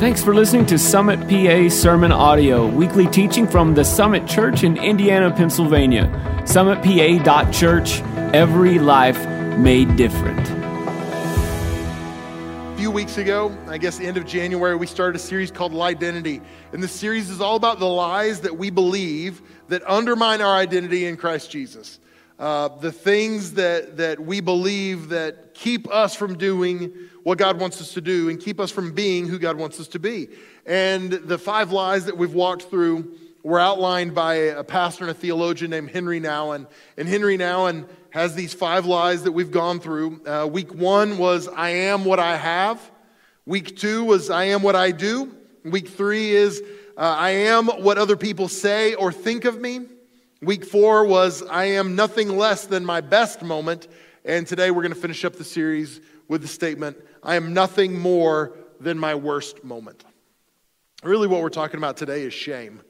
Thanks for listening to Summit PA Sermon Audio, weekly teaching from the Summit Church in Indiana, Pennsylvania. SummitPA.church, every life made different. A few weeks ago, I guess the end of January, we started a series called Identity. And the series is all about the lies that we believe that undermine our identity in Christ Jesus. Uh, the things that, that we believe that keep us from doing what God wants us to do and keep us from being who God wants us to be. And the five lies that we've walked through were outlined by a pastor and a theologian named Henri Nouwen. And Henri Nouwen has these five lies that we've gone through. Uh, week one was, I am what I have. Week two was, I am what I do. Week three is, uh, I am what other people say or think of me. Week four was, I am nothing less than my best moment. And today we're going to finish up the series with the statement, I am nothing more than my worst moment. Really, what we're talking about today is shame.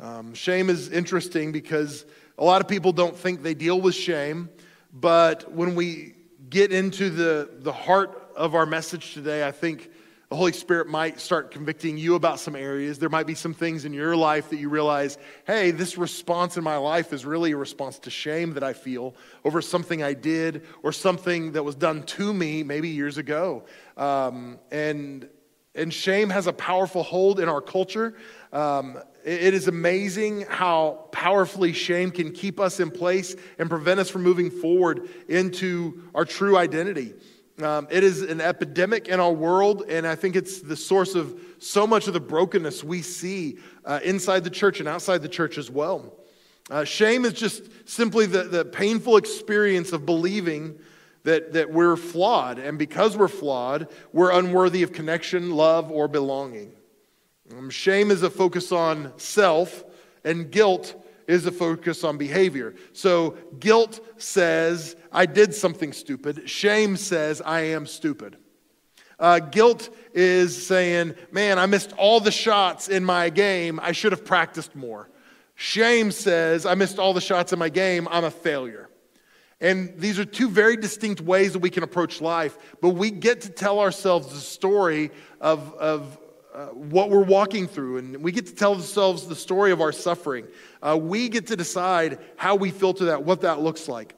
Um, shame is interesting because a lot of people don't think they deal with shame, but when we get into the, the heart of our message today, I think the Holy Spirit might start convicting you about some areas. There might be some things in your life that you realize, hey, this response in my life is really a response to shame that I feel over something I did or something that was done to me maybe years ago. Um, and, and shame has a powerful hold in our culture. Um, it, it is amazing how powerfully shame can keep us in place and prevent us from moving forward into our true identity. Um, it is an epidemic in our world, and I think it's the source of so much of the brokenness we see uh, inside the church and outside the church as well. Uh, shame is just simply the, the painful experience of believing that, that we're flawed, and because we're flawed, we're unworthy of connection, love, or belonging. Um, shame is a focus on self, and guilt is a focus on behavior. So guilt says, I did something stupid. Shame says, I am stupid. Uh, guilt is saying, man, I missed all the shots in my game. I should have practiced more. Shame says, I missed all the shots in my game. I'm a failure. And these are two very distinct ways that we can approach life, but we get to tell ourselves the story of, of uh, what we're walking through, and we get to tell ourselves the story of our suffering. Uh, we get to decide how we filter that, what that looks like.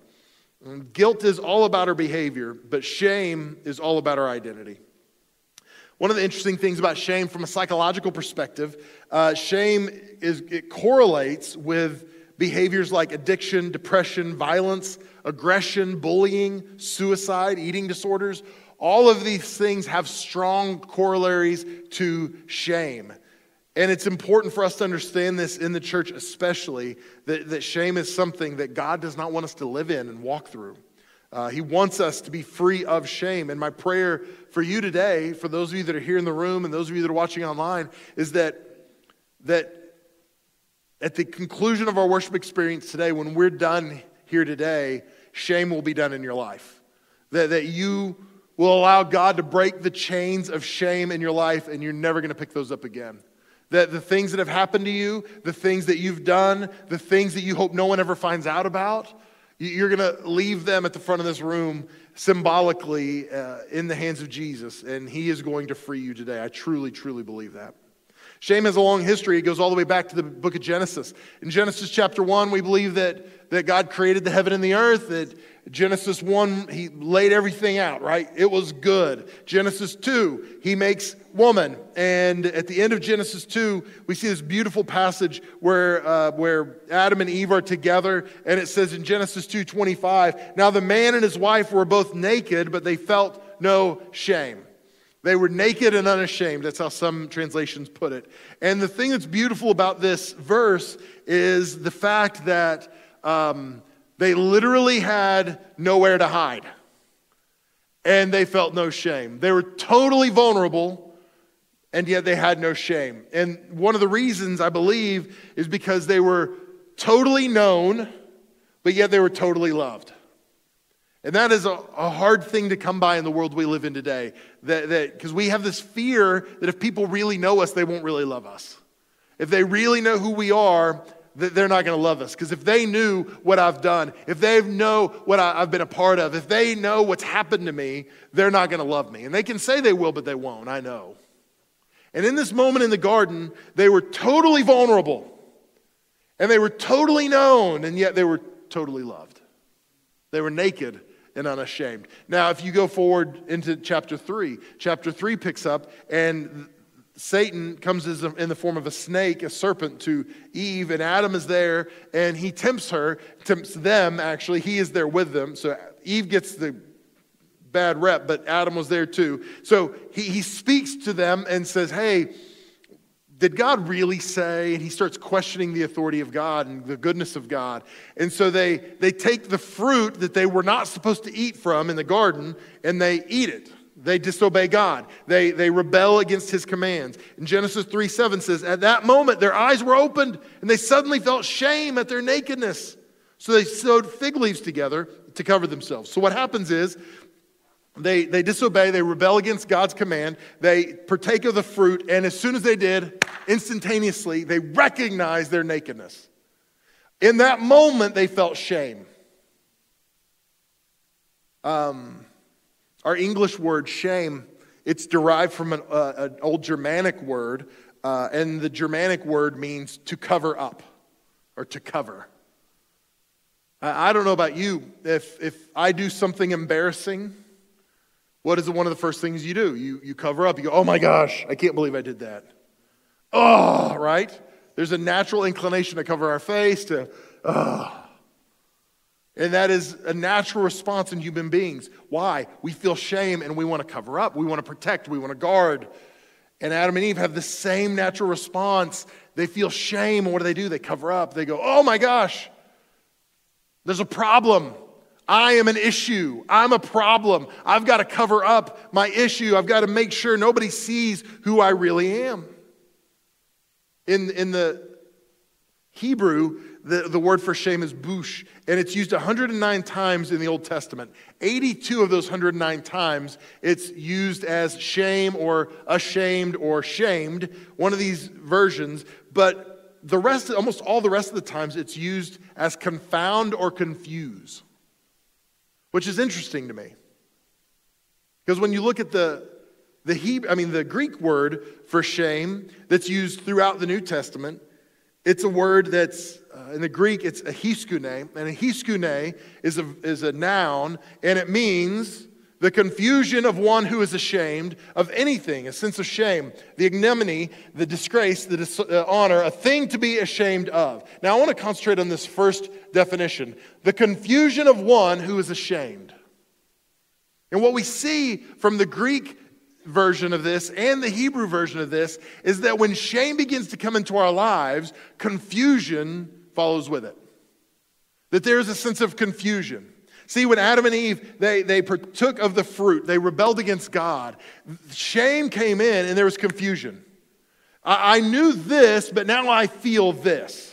And guilt is all about our behavior, but shame is all about our identity. One of the interesting things about shame from a psychological perspective, uh, shame is it correlates with behaviors like addiction, depression, violence, aggression, bullying, suicide, eating disorders. All of these things have strong corollaries to shame. And it's important for us to understand this in the church, especially that, that shame is something that God does not want us to live in and walk through. Uh, he wants us to be free of shame. And my prayer for you today, for those of you that are here in the room and those of you that are watching online, is that, that at the conclusion of our worship experience today, when we're done here today, shame will be done in your life. That, that you will allow God to break the chains of shame in your life, and you're never going to pick those up again. That the things that have happened to you, the things that you've done, the things that you hope no one ever finds out about, you're going to leave them at the front of this room symbolically uh, in the hands of Jesus, and He is going to free you today. I truly, truly believe that. Shame has a long history. It goes all the way back to the book of Genesis. In Genesis chapter 1, we believe that, that God created the heaven and the earth, that Genesis 1, he laid everything out, right? It was good. Genesis 2, he makes woman. And at the end of Genesis 2, we see this beautiful passage where, uh, where Adam and Eve are together. And it says in Genesis 2 25, now the man and his wife were both naked, but they felt no shame. They were naked and unashamed. That's how some translations put it. And the thing that's beautiful about this verse is the fact that. Um, they literally had nowhere to hide. And they felt no shame. They were totally vulnerable, and yet they had no shame. And one of the reasons I believe is because they were totally known, but yet they were totally loved. And that is a, a hard thing to come by in the world we live in today. That because we have this fear that if people really know us, they won't really love us. If they really know who we are, they're not going to love us. Because if they knew what I've done, if they know what I've been a part of, if they know what's happened to me, they're not going to love me. And they can say they will, but they won't. I know. And in this moment in the garden, they were totally vulnerable. And they were totally known, and yet they were totally loved. They were naked and unashamed. Now, if you go forward into chapter 3, chapter 3 picks up, and Satan comes in the form of a snake, a serpent to Eve, and Adam is there, and he tempts her, tempts them actually. He is there with them. So Eve gets the bad rep, but Adam was there too. So he, he speaks to them and says, Hey, did God really say? And he starts questioning the authority of God and the goodness of God. And so they, they take the fruit that they were not supposed to eat from in the garden and they eat it. They disobey God. They, they rebel against his commands. And Genesis 3 7 says, At that moment, their eyes were opened and they suddenly felt shame at their nakedness. So they sewed fig leaves together to cover themselves. So what happens is they, they disobey, they rebel against God's command, they partake of the fruit, and as soon as they did, instantaneously, they recognized their nakedness. In that moment, they felt shame. Um, our English word shame, it's derived from an, uh, an old Germanic word, uh, and the Germanic word means to cover up or to cover. I, I don't know about you, if, if I do something embarrassing, what is one of the first things you do? You, you cover up. You go, oh my gosh, I can't believe I did that. Oh, right? There's a natural inclination to cover our face, to, oh. And that is a natural response in human beings. Why? We feel shame and we want to cover up. We want to protect. We want to guard. And Adam and Eve have the same natural response. They feel shame. And what do they do? They cover up. They go, oh my gosh, there's a problem. I am an issue. I'm a problem. I've got to cover up my issue. I've got to make sure nobody sees who I really am. In, in the Hebrew, the, the word for shame is bush, and it's used 109 times in the Old Testament. 82 of those 109 times, it's used as shame or ashamed or shamed, one of these versions, but the rest, almost all the rest of the times, it's used as confound or confuse which is interesting to me. Because when you look at the, the Hebrew, I mean the Greek word for shame that's used throughout the New Testament, it's a word that's uh, in the Greek it's aischune, and aischune is a, is a noun, and it means the confusion of one who is ashamed of anything, a sense of shame, the ignominy, the disgrace, the dis- uh, a thing to be ashamed of. Now, I want to concentrate on this first definition the confusion of one who is ashamed. And what we see from the Greek version of this and the Hebrew version of this is that when shame begins to come into our lives, confusion follows with it. That there's a sense of confusion. See, when Adam and Eve, they, they partook of the fruit, they rebelled against God, shame came in and there was confusion. I, I knew this, but now I feel this.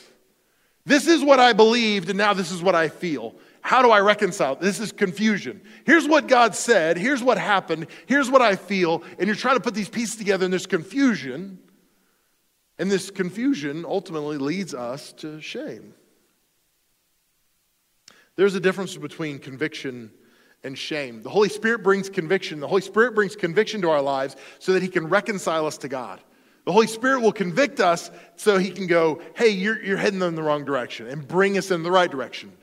This is what I believed, and now this is what I feel. How do I reconcile? This is confusion. Here's what God said. Here's what happened. Here's what I feel. And you're trying to put these pieces together, and there's confusion. And this confusion ultimately leads us to shame. There's a difference between conviction and shame. The Holy Spirit brings conviction. The Holy Spirit brings conviction to our lives so that He can reconcile us to God. The Holy Spirit will convict us so He can go, hey, you're, you're heading in the wrong direction and bring us in the right direction.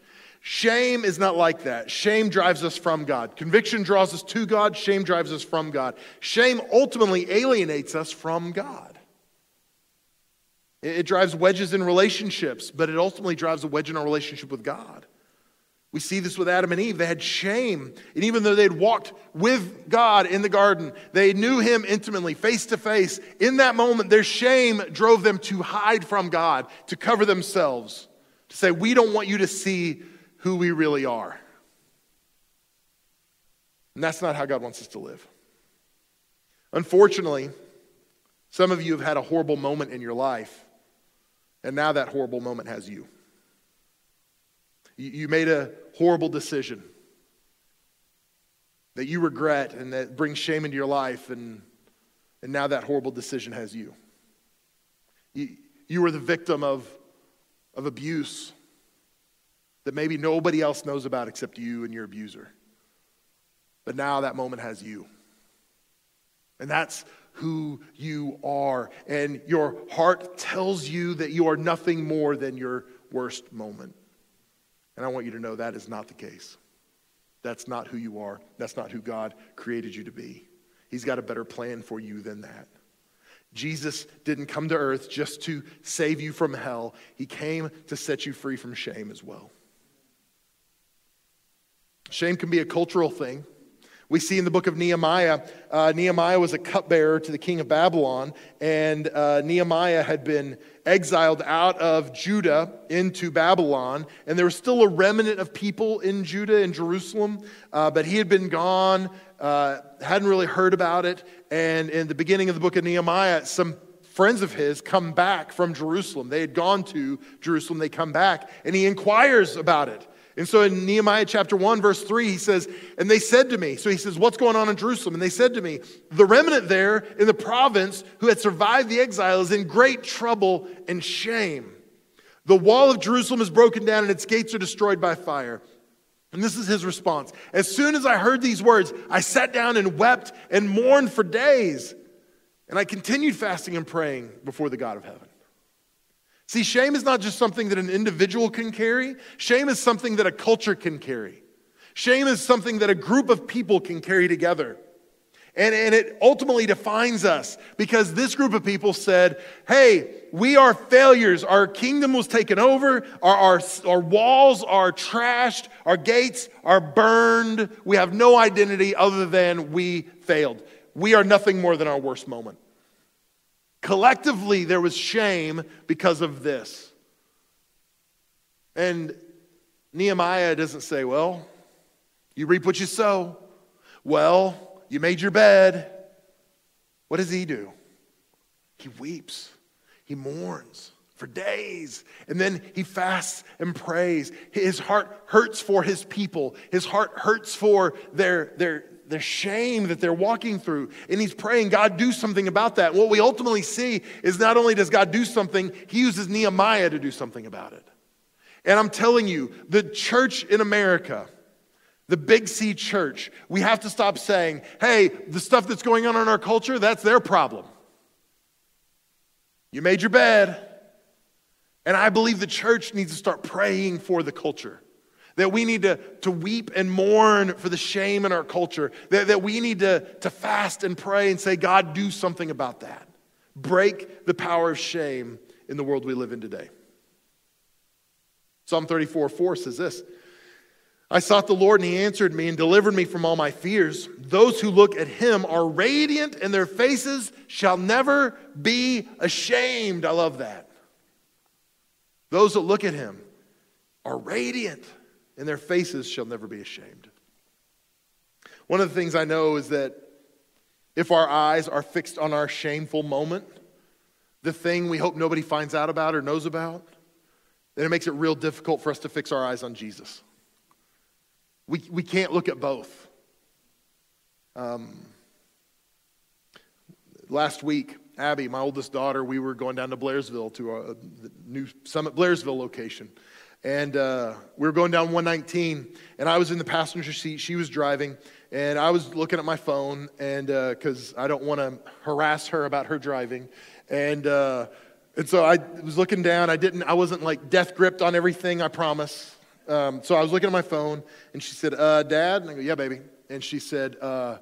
Shame is not like that. Shame drives us from God. Conviction draws us to God. Shame drives us from God. Shame ultimately alienates us from God. It drives wedges in relationships, but it ultimately drives a wedge in our relationship with God. We see this with Adam and Eve. They had shame. And even though they'd walked with God in the garden, they knew Him intimately, face to face. In that moment, their shame drove them to hide from God, to cover themselves, to say, We don't want you to see who we really are. And that's not how God wants us to live. Unfortunately, some of you have had a horrible moment in your life, and now that horrible moment has you. You made a horrible decision that you regret and that brings shame into your life, and, and now that horrible decision has you. You, you were the victim of, of abuse that maybe nobody else knows about except you and your abuser. But now that moment has you. And that's who you are. And your heart tells you that you are nothing more than your worst moment. And I want you to know that is not the case. That's not who you are. That's not who God created you to be. He's got a better plan for you than that. Jesus didn't come to earth just to save you from hell, He came to set you free from shame as well. Shame can be a cultural thing. We see in the book of Nehemiah, uh, Nehemiah was a cupbearer to the king of Babylon, and uh, Nehemiah had been exiled out of Judah into Babylon, and there was still a remnant of people in Judah and Jerusalem, uh, but he had been gone, uh, hadn't really heard about it, and in the beginning of the book of Nehemiah, some friends of his come back from Jerusalem. They had gone to Jerusalem, they come back, and he inquires about it. And so in Nehemiah chapter 1, verse 3, he says, And they said to me, so he says, What's going on in Jerusalem? And they said to me, The remnant there in the province who had survived the exile is in great trouble and shame. The wall of Jerusalem is broken down and its gates are destroyed by fire. And this is his response. As soon as I heard these words, I sat down and wept and mourned for days. And I continued fasting and praying before the God of heaven. See, shame is not just something that an individual can carry, shame is something that a culture can carry. Shame is something that a group of people can carry together. And, and it ultimately defines us because this group of people said, hey, we are failures. Our kingdom was taken over. Our, our, our walls are trashed. Our gates are burned. We have no identity other than we failed. We are nothing more than our worst moment. Collectively, there was shame because of this. And Nehemiah doesn't say, Well, you reap what you sow. Well, you made your bed. What does he do? He weeps, he mourns for days. And then he fasts and prays. His heart hurts for his people, his heart hurts for their, their, the shame that they're walking through. And he's praying, God, do something about that. What we ultimately see is not only does God do something, he uses Nehemiah to do something about it. And I'm telling you, the church in America, the Big C church, we have to stop saying, hey, the stuff that's going on in our culture, that's their problem. You made your bed. And I believe the church needs to start praying for the culture. That we need to, to weep and mourn for the shame in our culture. That, that we need to, to fast and pray and say, God, do something about that. Break the power of shame in the world we live in today. Psalm 34 4 says this I sought the Lord, and he answered me and delivered me from all my fears. Those who look at him are radiant, and their faces shall never be ashamed. I love that. Those that look at him are radiant and their faces shall never be ashamed. One of the things I know is that if our eyes are fixed on our shameful moment, the thing we hope nobody finds out about or knows about, then it makes it real difficult for us to fix our eyes on Jesus. We, we can't look at both. Um, last week, Abby, my oldest daughter, we were going down to Blairsville to a, the new Summit Blairsville location. And uh, we were going down 119, and I was in the passenger seat. She was driving, and I was looking at my phone, and because uh, I don't want to harass her about her driving, and uh, and so I was looking down. I didn't. I wasn't like death gripped on everything. I promise. Um, so I was looking at my phone, and she said, uh, "Dad," and I go, "Yeah, baby." And she said uh,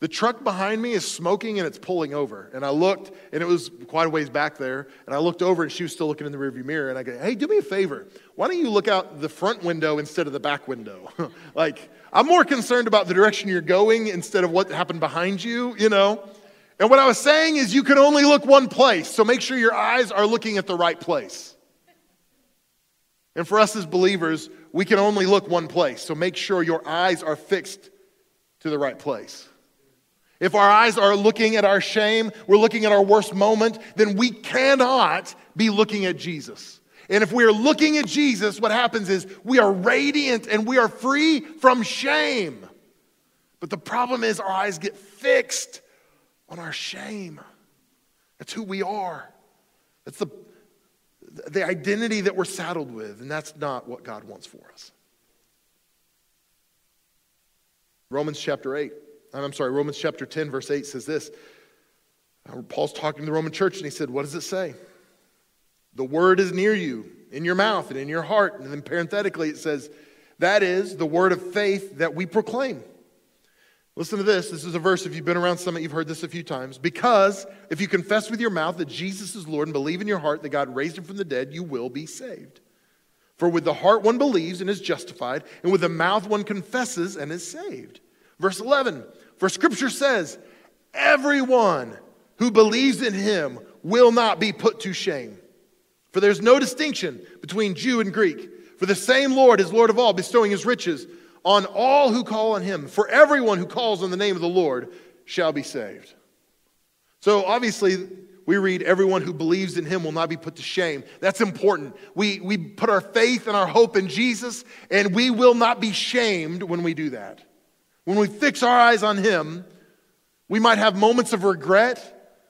the truck behind me is smoking and it's pulling over. And I looked, and it was quite a ways back there. And I looked over, and she was still looking in the rearview mirror. And I go, Hey, do me a favor. Why don't you look out the front window instead of the back window? like, I'm more concerned about the direction you're going instead of what happened behind you, you know? And what I was saying is, you can only look one place. So make sure your eyes are looking at the right place. And for us as believers, we can only look one place. So make sure your eyes are fixed to the right place. If our eyes are looking at our shame, we're looking at our worst moment, then we cannot be looking at Jesus. And if we are looking at Jesus, what happens is we are radiant and we are free from shame. But the problem is our eyes get fixed on our shame. That's who we are. That's the, the identity that we're saddled with, and that's not what God wants for us. Romans chapter 8. I'm sorry, Romans chapter 10, verse 8 says this Uh, Paul's talking to the Roman church and he said, What does it say? The word is near you, in your mouth and in your heart. And then parenthetically, it says, That is the word of faith that we proclaim. Listen to this. This is a verse, if you've been around Summit, you've heard this a few times. Because if you confess with your mouth that Jesus is Lord and believe in your heart that God raised him from the dead, you will be saved. For with the heart one believes and is justified, and with the mouth one confesses and is saved. Verse 11 For scripture says, Everyone who believes in him will not be put to shame. For there's no distinction between Jew and Greek. For the same Lord is Lord of all, bestowing his riches on all who call on him. For everyone who calls on the name of the Lord shall be saved. So obviously, we read, everyone who believes in him will not be put to shame. That's important. We, we put our faith and our hope in Jesus, and we will not be shamed when we do that. When we fix our eyes on him, we might have moments of regret,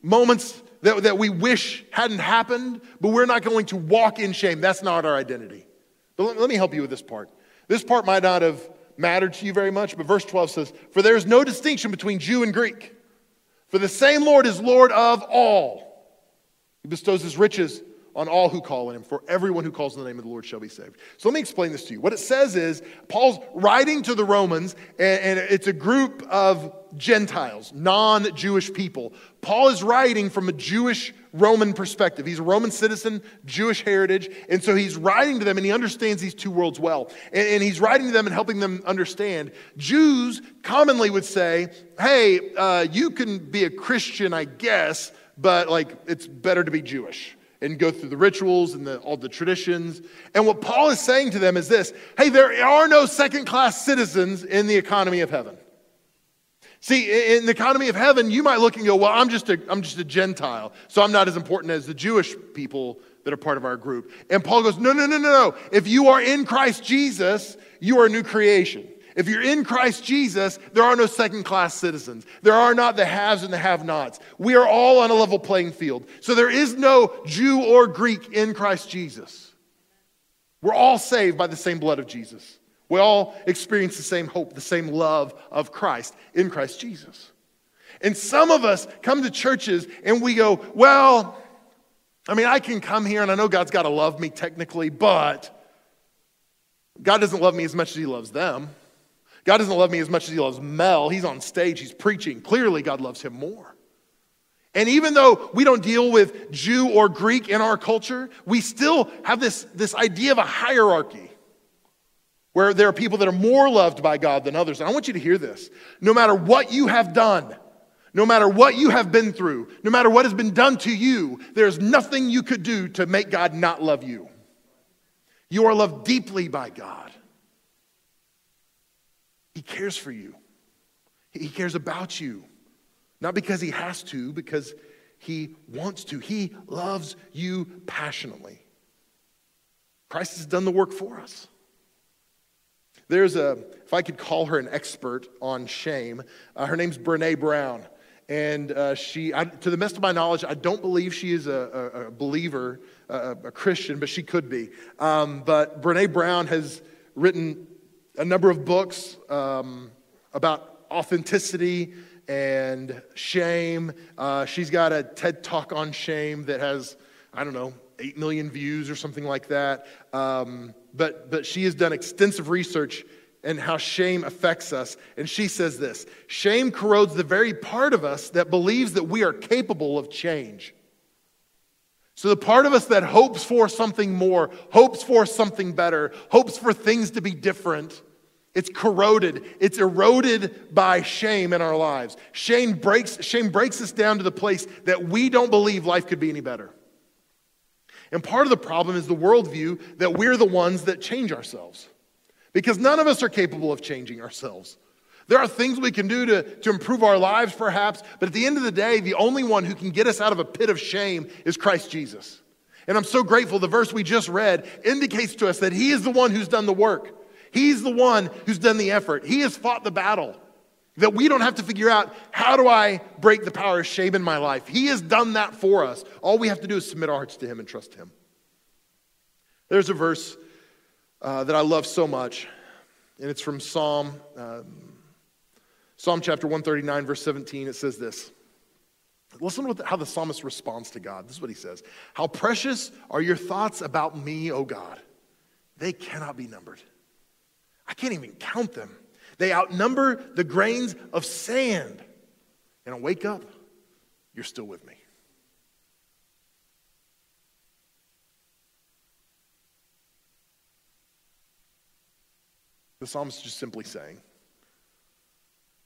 moments that, that we wish hadn't happened, but we're not going to walk in shame. That's not our identity. But let, let me help you with this part. This part might not have mattered to you very much, but verse 12 says, For there is no distinction between Jew and Greek, for the same Lord is Lord of all. He bestows his riches on all who call on him, for everyone who calls on the name of the Lord shall be saved. So let me explain this to you. What it says is Paul's writing to the Romans, and, and it's a group of Gentiles, non Jewish people. Paul is writing from a Jewish Roman perspective. He's a Roman citizen, Jewish heritage, and so he's writing to them and he understands these two worlds well. And, and he's writing to them and helping them understand. Jews commonly would say, hey, uh, you can be a Christian, I guess, but like it's better to be Jewish and go through the rituals and the, all the traditions. And what Paul is saying to them is this hey, there are no second class citizens in the economy of heaven. See, in the economy of heaven, you might look and go, well, I'm just, a, I'm just a Gentile, so I'm not as important as the Jewish people that are part of our group. And Paul goes, no, no, no, no, no. If you are in Christ Jesus, you are a new creation. If you're in Christ Jesus, there are no second class citizens. There are not the haves and the have nots. We are all on a level playing field. So there is no Jew or Greek in Christ Jesus. We're all saved by the same blood of Jesus. We all experience the same hope, the same love of Christ in Christ Jesus. And some of us come to churches and we go, well, I mean, I can come here and I know God's got to love me technically, but God doesn't love me as much as He loves them. God doesn't love me as much as He loves Mel. He's on stage, he's preaching. Clearly, God loves him more. And even though we don't deal with Jew or Greek in our culture, we still have this, this idea of a hierarchy where there are people that are more loved by God than others. And I want you to hear this. No matter what you have done, no matter what you have been through, no matter what has been done to you, there's nothing you could do to make God not love you. You are loved deeply by God. He cares for you, He cares about you. Not because He has to, because He wants to. He loves you passionately. Christ has done the work for us. There's a, if I could call her an expert on shame, uh, her name's Brene Brown. And uh, she, I, to the best of my knowledge, I don't believe she is a, a, a believer, a, a, Christian, but she could be. Um, but Brene Brown has written a number of books um, about authenticity and shame. Uh, she's got a TED talk on shame that has, I don't know, 8 million views or something like that. Um, but, but she has done extensive research and how shame affects us. And she says this shame corrodes the very part of us that believes that we are capable of change. So, the part of us that hopes for something more, hopes for something better, hopes for things to be different, it's corroded. It's eroded by shame in our lives. Shame breaks, shame breaks us down to the place that we don't believe life could be any better. And part of the problem is the worldview that we're the ones that change ourselves. Because none of us are capable of changing ourselves. There are things we can do to, to improve our lives, perhaps, but at the end of the day, the only one who can get us out of a pit of shame is Christ Jesus. And I'm so grateful the verse we just read indicates to us that He is the one who's done the work. He's the one who's done the effort. He has fought the battle. That we don't have to figure out how do I break the power of shame in my life. He has done that for us. All we have to do is submit our hearts to Him and trust Him. There's a verse uh, that I love so much, and it's from Psalm, um, Psalm chapter 139, verse 17. It says this Listen to how the psalmist responds to God. This is what he says How precious are your thoughts about me, O God? They cannot be numbered. I can't even count them. They outnumber the grains of sand. And I wake up, you're still with me. The psalmist is just simply saying,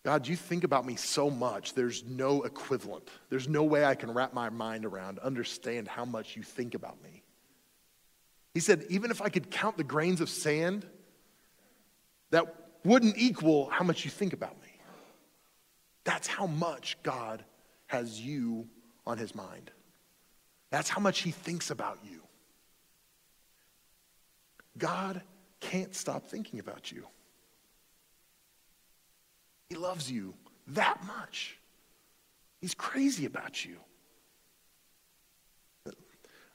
God, you think about me so much, there's no equivalent. There's no way I can wrap my mind around, understand how much you think about me. He said, even if I could count the grains of sand, that wouldn't equal how much you think about me. That's how much God has you on his mind. That's how much he thinks about you. God can't stop thinking about you. He loves you that much. He's crazy about you.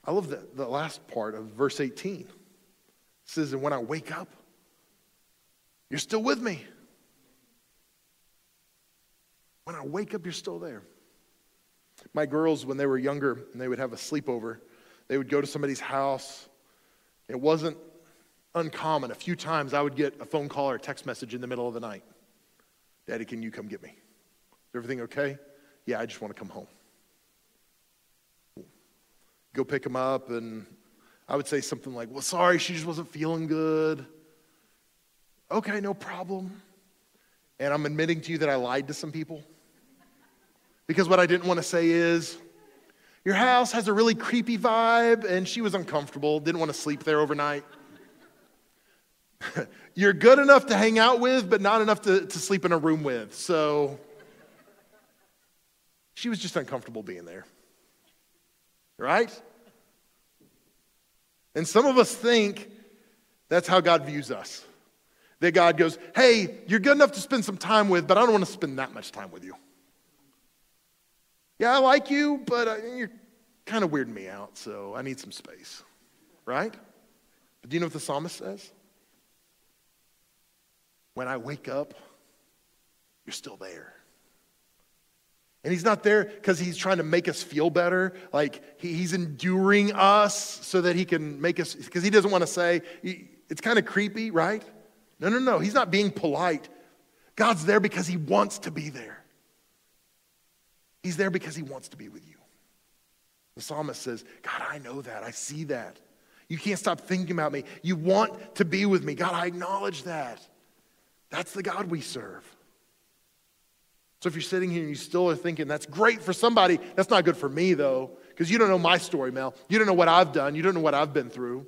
I love the, the last part of verse 18. It says, And when I wake up, you're still with me. When I wake up, you're still there. My girls, when they were younger and they would have a sleepover, they would go to somebody's house. It wasn't uncommon. A few times I would get a phone call or a text message in the middle of the night. Daddy, can you come get me? Is everything okay? Yeah, I just want to come home. Go pick him up, and I would say something like, Well, sorry, she just wasn't feeling good. Okay, no problem. And I'm admitting to you that I lied to some people. Because what I didn't want to say is, Your house has a really creepy vibe, and she was uncomfortable, didn't want to sleep there overnight. You're good enough to hang out with, but not enough to, to sleep in a room with. So she was just uncomfortable being there. Right? And some of us think that's how God views us. That God goes, hey, you're good enough to spend some time with, but I don't want to spend that much time with you. Yeah, I like you, but uh, you're kind of weirding me out, so I need some space. Right? But do you know what the psalmist says? When I wake up, you're still there. And he's not there because he's trying to make us feel better. Like he's enduring us so that he can make us, because he doesn't want to say, it's kind of creepy, right? No, no, no. He's not being polite. God's there because he wants to be there. He's there because he wants to be with you. The psalmist says, God, I know that. I see that. You can't stop thinking about me. You want to be with me. God, I acknowledge that. That's the God we serve. So if you're sitting here and you still are thinking, that's great for somebody, that's not good for me, though, because you don't know my story, Mel. You don't know what I've done. You don't know what I've been through.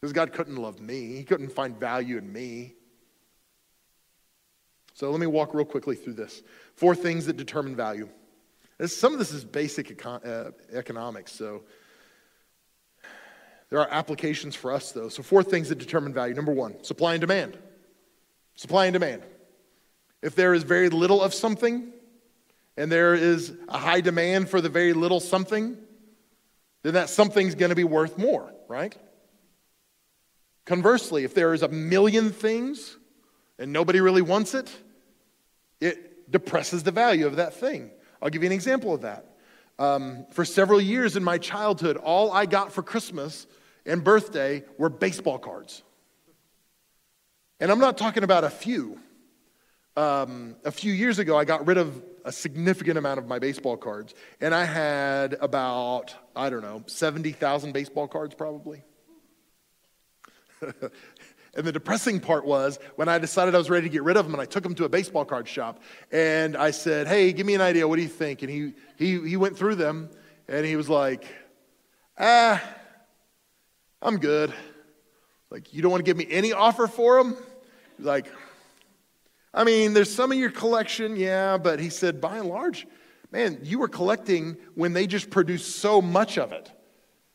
Because God couldn't love me, He couldn't find value in me. So let me walk real quickly through this. Four things that determine value. Some of this is basic econ- uh, economics, so there are applications for us, though. So, four things that determine value. Number one, supply and demand. Supply and demand. If there is very little of something and there is a high demand for the very little something, then that something's going to be worth more, right? Conversely, if there is a million things and nobody really wants it, it depresses the value of that thing. I'll give you an example of that. Um, for several years in my childhood, all I got for Christmas and birthday were baseball cards. And I'm not talking about a few. Um, a few years ago, I got rid of a significant amount of my baseball cards, and I had about, I don't know, 70,000 baseball cards probably. and the depressing part was when I decided I was ready to get rid of them, and I took them to a baseball card shop, and I said, Hey, give me an idea. What do you think? And he, he, he went through them, and he was like, Ah, I'm good. Like, you don't want to give me any offer for them? Like, I mean, there's some of your collection, yeah, but he said, by and large, man, you were collecting when they just produced so much of it.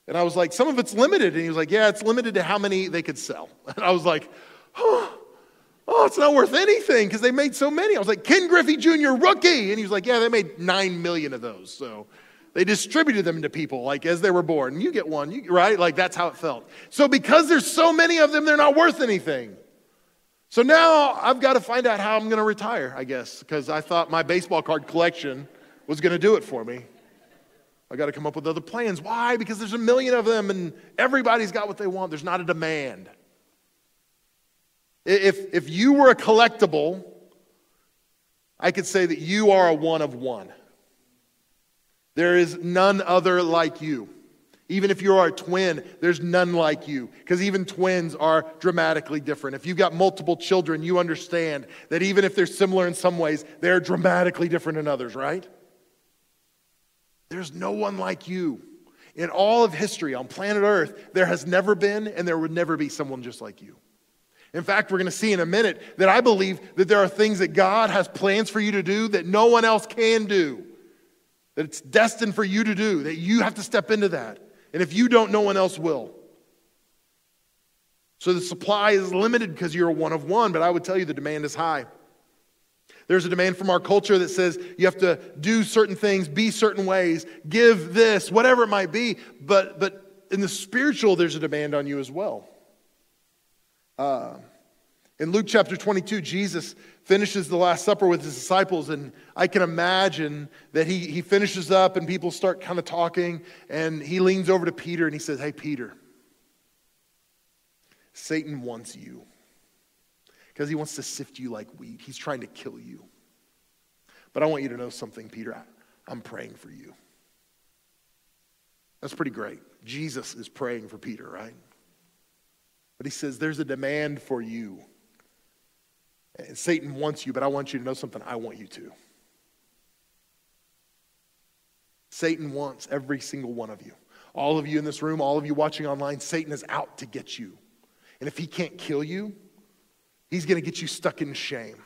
And I was like, some of it's limited. And he was like, yeah, it's limited to how many they could sell. And I was like, oh, oh it's not worth anything because they made so many. I was like, Ken Griffey Jr., rookie. And he was like, yeah, they made nine million of those. So they distributed them to people like as they were born. You get one, you, right? Like that's how it felt. So because there's so many of them, they're not worth anything. So now I've got to find out how I'm going to retire, I guess, because I thought my baseball card collection was going to do it for me. I got to come up with other plans. Why? Because there's a million of them and everybody's got what they want. There's not a demand. If, if you were a collectible, I could say that you are a one of one. There is none other like you. Even if you are a twin, there's none like you, because even twins are dramatically different. If you've got multiple children, you understand that even if they're similar in some ways, they're dramatically different in others, right? There's no one like you. In all of history on planet Earth, there has never been and there would never be someone just like you. In fact, we're going to see in a minute that I believe that there are things that God has plans for you to do that no one else can do, that it's destined for you to do, that you have to step into that. And if you don't, no one else will. So the supply is limited because you're a one of one, but I would tell you the demand is high. There's a demand from our culture that says you have to do certain things, be certain ways, give this, whatever it might be. But, but in the spiritual, there's a demand on you as well. Uh, in Luke chapter 22, Jesus finishes the Last Supper with his disciples, and I can imagine that he, he finishes up and people start kind of talking, and he leans over to Peter and he says, Hey, Peter, Satan wants you because he wants to sift you like wheat. He's trying to kill you. But I want you to know something, Peter. I'm praying for you. That's pretty great. Jesus is praying for Peter, right? But he says, There's a demand for you. And Satan wants you, but I want you to know something. I want you to. Satan wants every single one of you. All of you in this room, all of you watching online, Satan is out to get you. And if he can't kill you, he's going to get you stuck in shame.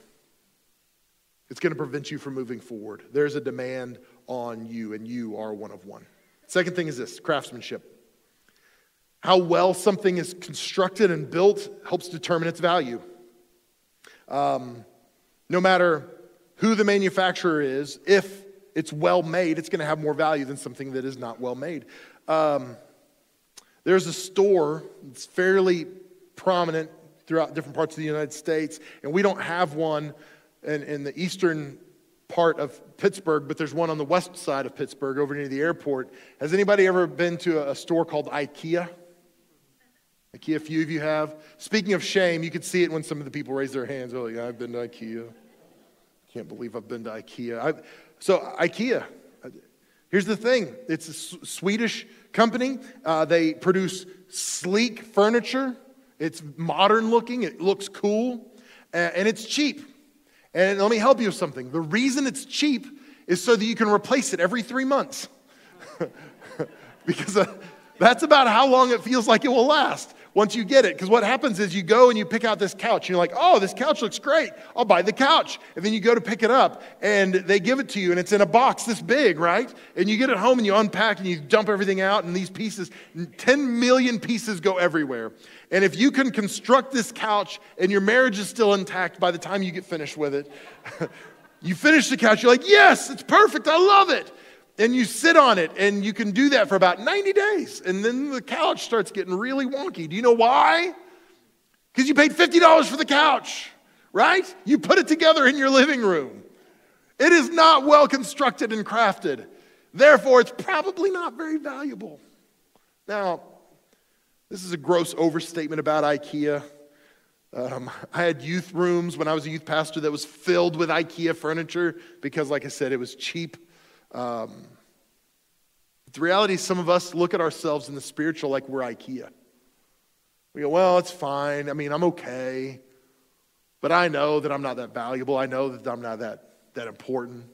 It's going to prevent you from moving forward. There's a demand on you, and you are one of one. Second thing is this craftsmanship. How well something is constructed and built helps determine its value. Um, no matter who the manufacturer is, if it's well made, it's going to have more value than something that is not well made. Um, there's a store that's fairly prominent throughout different parts of the United States, and we don't have one in, in the eastern part of Pittsburgh, but there's one on the west side of Pittsburgh over near the airport. Has anybody ever been to a, store called IKEA? IKEA, a few of you have. Speaking of shame, you could see it when some of the people raise their hands. They're like, I've been to IKEA. Can't believe I've been to IKEA. I've, so, IKEA, here's the thing it's a Swedish company. Uh, they produce sleek furniture, it's modern looking, it looks cool, and it's cheap. And let me help you with something. The reason it's cheap is so that you can replace it every three months. because uh, that's about how long it feels like it will last once you get it. Because what happens is you go and you pick out this couch. And you're like, oh, this couch looks great. I'll buy the couch. And then you go to pick it up and they give it to you and it's in a box this big, right? And you get it home and you unpack and you dump everything out and these pieces, 10 million pieces go everywhere. And if you can construct this couch and your marriage is still intact by the time you get finished with it, you finish the couch, you're like, yes, it's perfect. I love it and you sit on it and you can do that for about 90 days and then the couch starts getting really wonky. Do you know why? Because you paid $50 for the couch right? You put it together in your living room. It is not well constructed and crafted. Therefore it's probably not very valuable. Now this is a gross overstatement about ikea. Um, I had youth rooms when I was a youth pastor that was filled with IKEA furniture because, like I said, it was cheap um, but the reality is, some of us look at ourselves in the spiritual like we're IKEA. We go, well, it's fine. I mean, I'm okay. But I know that I'm not that valuable. I know that I'm not that, that important.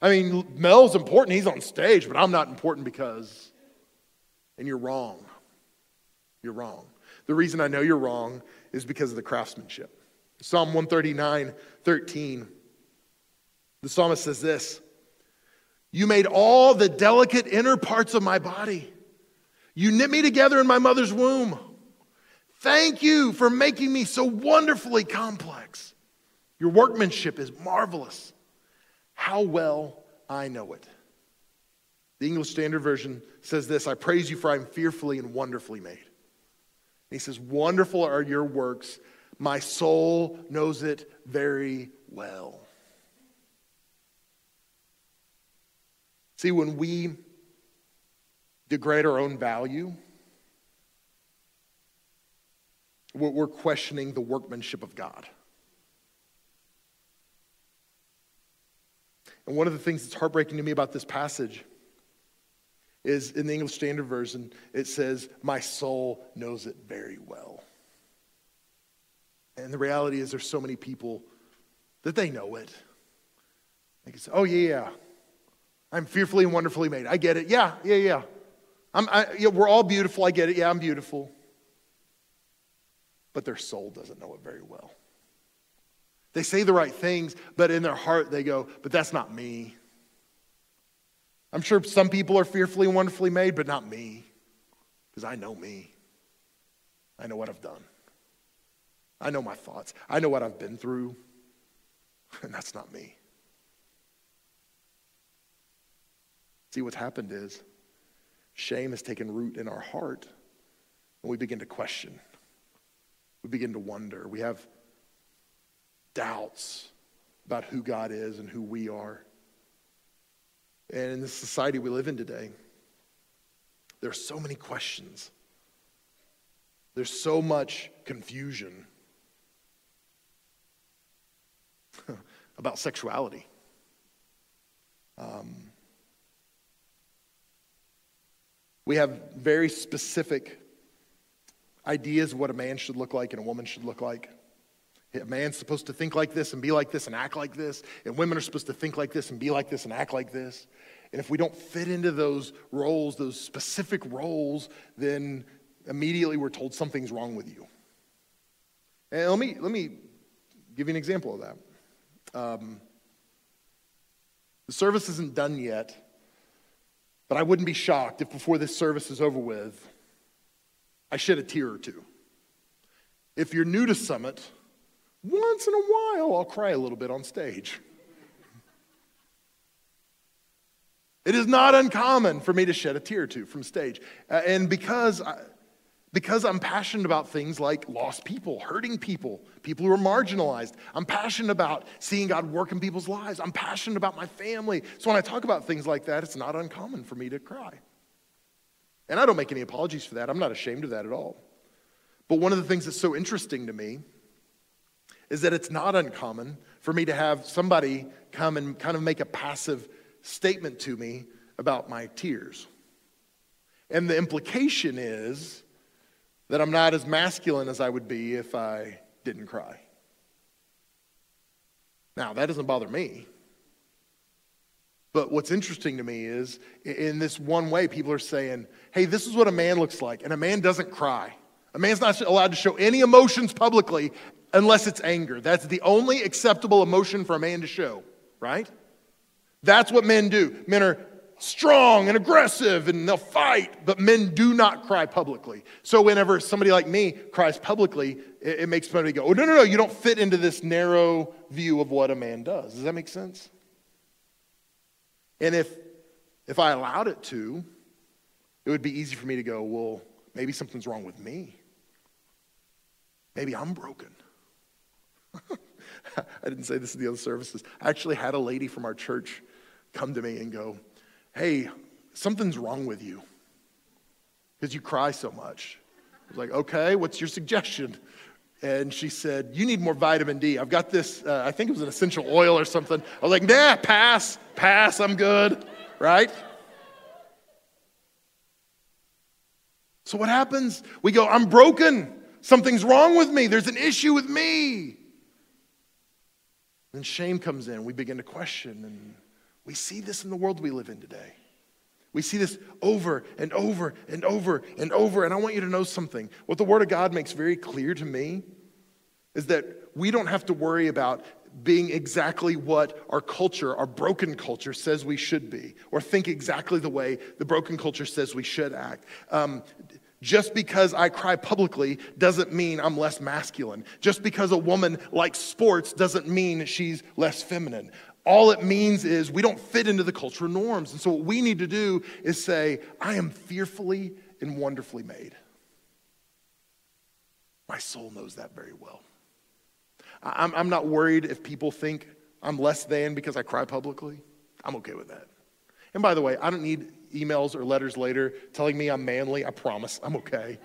I mean, Mel's important. He's on stage, but I'm not important because. And you're wrong. You're wrong. The reason I know you're wrong is because of the craftsmanship. Psalm 139, 13. The psalmist says this you made all the delicate inner parts of my body. You knit me together in my mother's womb. Thank you for making me so wonderfully complex. Your workmanship is marvelous. How well I know it. The English Standard Version says this I praise you for I am fearfully and wonderfully made. And he says, Wonderful are your works. My soul knows it very well. See, when we degrade our own value, we're questioning the workmanship of God. And one of the things that's heartbreaking to me about this passage is in the English Standard Version, it says, My soul knows it very well. And the reality is, there's so many people that they know it. They can say, Oh, yeah, yeah. I'm fearfully and wonderfully made. I get it. Yeah, yeah, yeah. I, yeah we're all beautiful. I get it. Yeah, I'm beautiful. But their soul doesn't know it very well. They say the right things, but in their heart they go, But that's not me. I'm sure some people are fearfully and wonderfully made, but not me, because I know me. I know what I've done. I know my thoughts. I know what I've been through, and that's not me. See, what's happened is shame has taken root in our heart, and we begin to question. We begin to wonder. We have doubts about who God is and who we are. And in the society we live in today, there are so many questions. There's so much confusion about sexuality. Um, we have very specific ideas of what a man should look like and a woman should look like. A man's supposed to think like this and be like this and act like this, and women are supposed to think like this and be like this and act like this. And if we don't fit into those roles, those specific roles, then immediately we're told something's wrong with you. And let me, let me give you an example of that. Um, the service isn't done yet, but I wouldn't be shocked if before this service is over with, I shed a tear or two. If you're new to Summit, once in a while I'll cry a little bit on stage. It is not uncommon for me to shed a tear or two from stage. Uh, and because, I, because I'm passionate about things like lost people, hurting people, people who are marginalized, I'm passionate about seeing God work in people's lives. I'm passionate about my family. So when I talk about things like that, it's not uncommon for me to cry. And I don't make any apologies for that. I'm not ashamed of that at all. But one of the things that's so interesting to me is that it's not uncommon for me to have somebody come and kind of make a passive statement to me about my tears. And the implication is that I'm not as masculine as I would be if I didn't cry. Now, that doesn't bother me. But what's interesting to me is in this one way, people are saying, hey, this is what a man looks like. And a man doesn't cry. A man's not allowed to show any emotions publicly unless it's anger. That's the only acceptable emotion for a man to show, right? That's what men do. Men are strong and aggressive and they'll fight, but men do not cry publicly. So whenever somebody like me cries publicly, it, it makes somebody go, oh, no, no, no, you don't fit into this narrow view of what a man does. Does that make sense? And if, if I allowed it to, it would be easy for me to go, well, maybe something's wrong with me. Maybe I'm broken. I didn't say this in the other services. I actually had a lady from our church come to me and go, Hey, something's wrong with you because you cry so much. I was like, Okay, what's your suggestion? And she said, You need more vitamin D. I've got this, uh, I think it was an essential oil or something. I was like, Nah, pass, pass, I'm good, right? So what happens? We go, I'm broken. Something's wrong with me. There's an issue with me. Then shame comes in. We begin to question and we see this in the world we live in today. We see this over and over and over and over. And I want you to know something. What the Word of God makes very clear to me is that we don't have to worry about being exactly what our culture, our broken culture, says we should be, or think exactly the way the broken culture says we should act. Um, just because I cry publicly doesn't mean I'm less masculine. Just because a woman likes sports doesn't mean she's less feminine. All it means is we don't fit into the cultural norms. And so, what we need to do is say, I am fearfully and wonderfully made. My soul knows that very well. I'm, I'm not worried if people think I'm less than because I cry publicly. I'm okay with that. And by the way, I don't need emails or letters later telling me I'm manly. I promise I'm okay.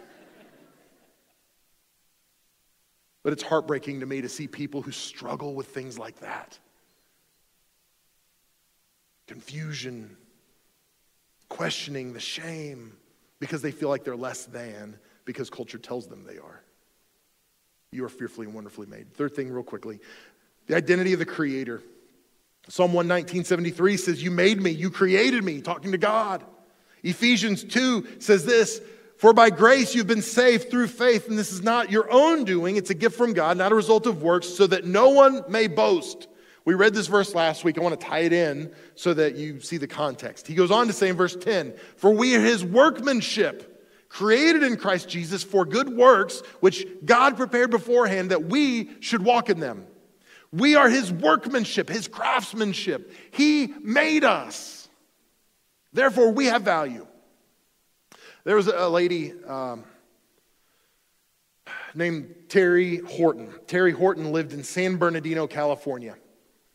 But it's heartbreaking to me to see people who struggle with things like that confusion, questioning, the shame, because they feel like they're less than because culture tells them they are. You are fearfully and wonderfully made. Third thing, real quickly the identity of the Creator. Psalm 119.73 says, You made me, you created me, talking to God. Ephesians 2 says this For by grace you've been saved through faith, and this is not your own doing, it's a gift from God, not a result of works, so that no one may boast. We read this verse last week. I want to tie it in so that you see the context. He goes on to say in verse 10 For we are his workmanship, created in Christ Jesus for good works, which God prepared beforehand that we should walk in them. We are his workmanship, his craftsmanship. He made us. Therefore, we have value. There was a lady um, named Teri Horton. Teri Horton lived in San Bernardino, California.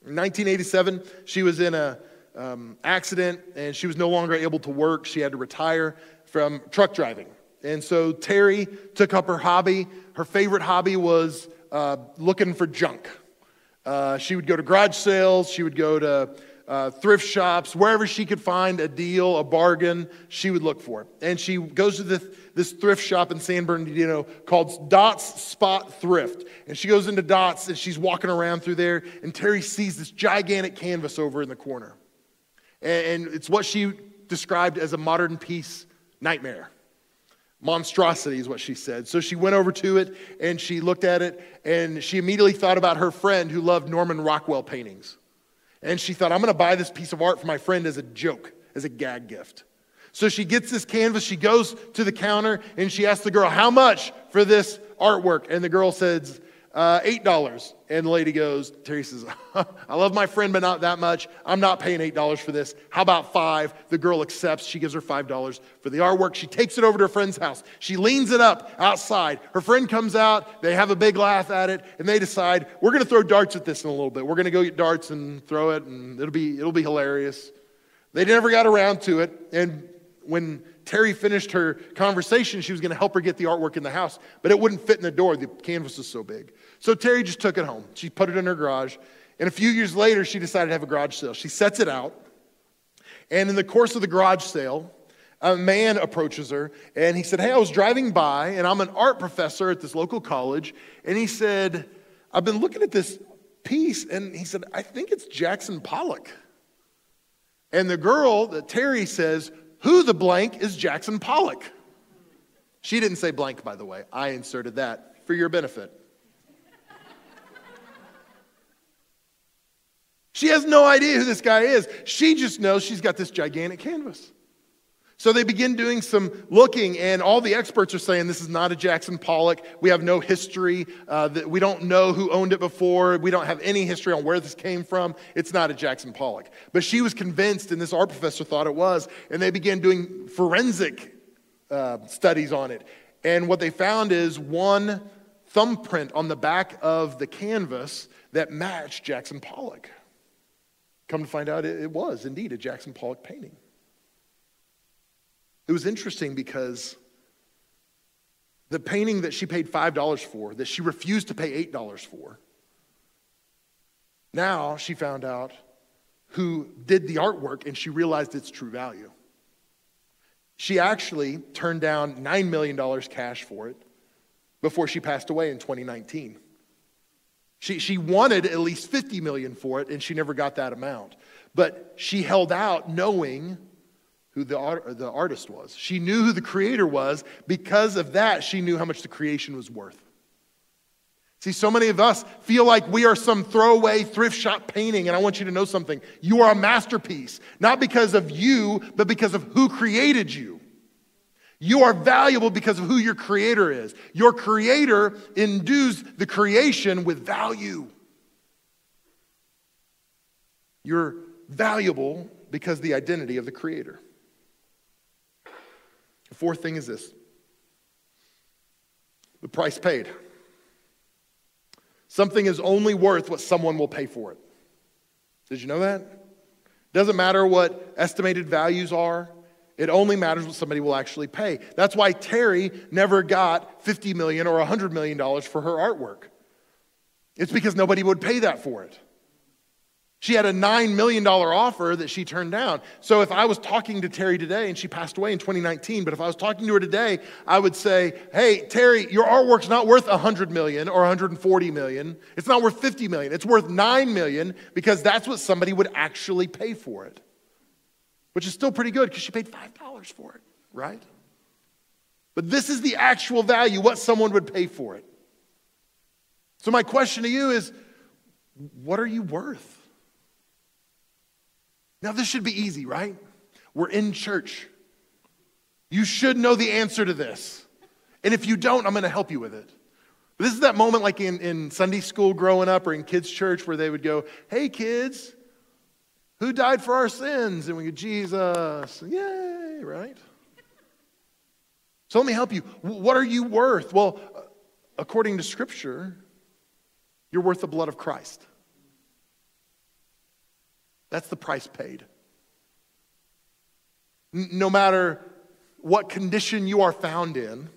In 1987, she was in an um, accident and she was no longer able to work. She had to retire from truck driving. And so Teri took up her hobby. Her favorite hobby was uh, looking for junk. Uh, she would go to garage sales, she would go to uh, thrift shops, wherever she could find a deal, a bargain, she would look for. And she goes to this, this thrift shop in San Bernardino called Dot's Spot Thrift. And she goes into Dot's and she's walking around through there, and Teri sees this gigantic canvas over in the corner. And, it's what she described as a modern piece nightmare. Monstrosity is what she said. So she went over to it and she looked at it and she immediately thought about her friend who loved Norman Rockwell paintings. And she thought, I'm going to buy this piece of art for my friend as a joke, as a gag gift. So she gets this canvas, she goes to the counter and she asks the girl, How much for this artwork? And the girl says, uh, $8. And the lady goes, Teri says, I love my friend, but not that much. I'm not paying $8 for this. How about five? The girl accepts. She gives her $5 for the artwork. She takes it over to her friend's house. She leans it up outside. Her friend comes out. They have a big laugh at it, and they decide, we're going to throw darts at this in a little bit. We're going to go get darts and throw it, and it'll be, it'll be hilarious. They never got around to it. And when Teri finished her conversation, she was going to help her get the artwork in the house, but it wouldn't fit in the door. The canvas was so big. So Teri just took it home. She put it in her garage. And a few years later, she decided to have a garage sale. She sets it out. And in the course of the garage sale, a man approaches her and he said, Hey, I was driving by and I'm an art professor at this local college. And he said, I've been looking at this piece and he said, I think it's Jackson Pollock. And the girl that Teri says, Who the blank is Jackson Pollock? She didn't say blank, by the way. I inserted that for your benefit. She has no idea who this guy is. She just knows she's got this gigantic canvas. So they begin doing some looking, and all the experts are saying this is not a Jackson Pollock. We have no history. Uh, that we don't know who owned it before. We don't have any history on where this came from. It's not a Jackson Pollock. But she was convinced, and this art professor thought it was, and they began doing forensic uh, studies on it. And what they found is one thumbprint on the back of the canvas that matched Jackson Pollock. Come to find out, it, was indeed a Jackson Pollock painting. It was interesting because the painting that she paid $5 for, that she refused to pay $8 for, now she found out who did the artwork and she realized its true value. She actually turned down $9 million cash for it before she passed away in 2019. She, she wanted at least 50 million for it, and she never got that amount. But she held out knowing who the, the artist was. She knew who the creator was. Because of that, she knew how much the creation was worth. See, so many of us feel like we are some throwaway thrift shop painting, and I want you to know something. You are a masterpiece, not because of you, but because of who created you. You are valuable because of who your creator is. Your creator endues the creation with value. You're valuable because the identity of the creator. The fourth thing is this the price paid. Something is only worth what someone will pay for it. Did you know that? Doesn't matter what estimated values are. It only matters what somebody will actually pay. That's why Teri never got 50 million or 100 million dollars for her artwork. It's because nobody would pay that for it. She had a $9 million offer that she turned down. So if I was talking to Teri today, and she passed away in 2019, but if I was talking to her today, I would say, hey, Teri, your artwork's not worth 100 million or 140 million. It's not worth 50 million. It's worth 9 million because that's what somebody would actually pay for it, which is still pretty good because she paid $5 for it, right? But this is the actual value, what someone would pay for it. So my question to you is, what are you worth? Now, this should be easy, right? We're in church. You should know the answer to this. And if you don't, I'm going to help you with it. But this is that moment like in, in Sunday school growing up or in kids' church where they would go, Hey, kids, who died for our sins? And we go, Jesus. Yay, right? So let me help you. What are you worth? Well, according to Scripture, you're worth the blood of Christ. That's the price paid. No matter what condition you are found in,